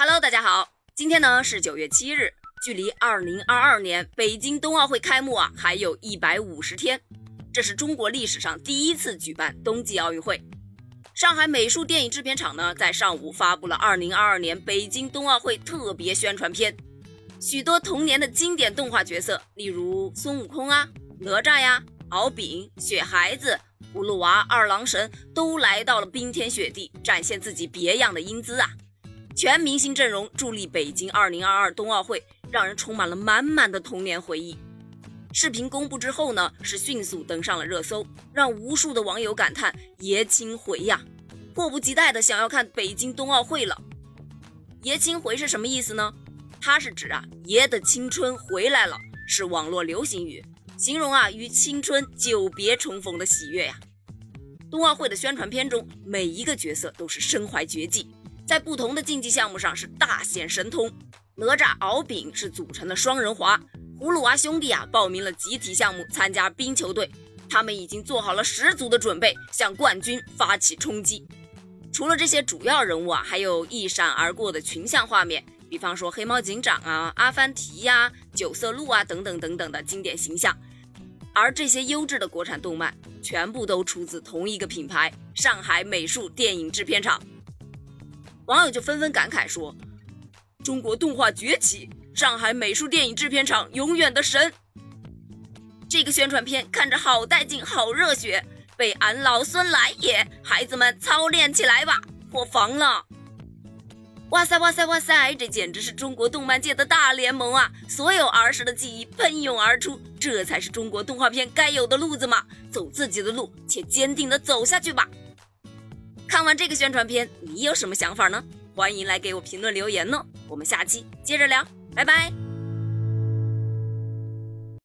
Hello，大家好，今天呢是九月七日，距离二零二二年北京冬奥会开幕啊还有一百五十天。这是中国历史上第一次举办冬季奥运会。上海美术电影制片厂呢在上午发布了二零二二年北京冬奥会特别宣传片，许多童年的经典动画角色，例如孙悟空啊、哪吒呀、敖丙、雪孩子、葫芦娃、二郎神，都来到了冰天雪地，展现自己别样的英姿啊。全明星阵容助力北京2022冬奥会，让人充满了满满的童年回忆。视频公布之后呢，是迅速登上了热搜，让无数的网友感叹爷青回呀，迫不及待的想要看北京冬奥会了。爷青回是什么意思呢？它是指啊爷的青春回来了，是网络流行语，形容啊与青春久别重逢的喜悦呀。冬奥会的宣传片中，每一个角色都是身怀绝技。在不同的竞技项目上是大显神通，哪吒、敖丙是组成了双人滑，葫芦娃兄弟啊报名了集体项目参加冰球队，他们已经做好了十足的准备，向冠军发起冲击。除了这些主要人物啊，还有一闪而过的群像画面，比方说黑猫警长啊、阿凡提呀、九色鹿啊等等等等的经典形象。而这些优质的国产动漫，全部都出自同一个品牌——上海美术电影制片厂。网友就纷纷感慨说：“中国动画崛起，上海美术电影制片厂永远的神。”这个宣传片看着好带劲，好热血，被俺老孙来也！孩子们操练起来吧，破防了！哇塞哇塞哇塞，这简直是中国动漫界的大联盟啊！所有儿时的记忆喷涌而出，这才是中国动画片该有的路子嘛！走自己的路，且坚定的走下去吧！看完这个宣传片，你有什么想法呢？欢迎来给我评论留言呢。我们下期接着聊，拜拜。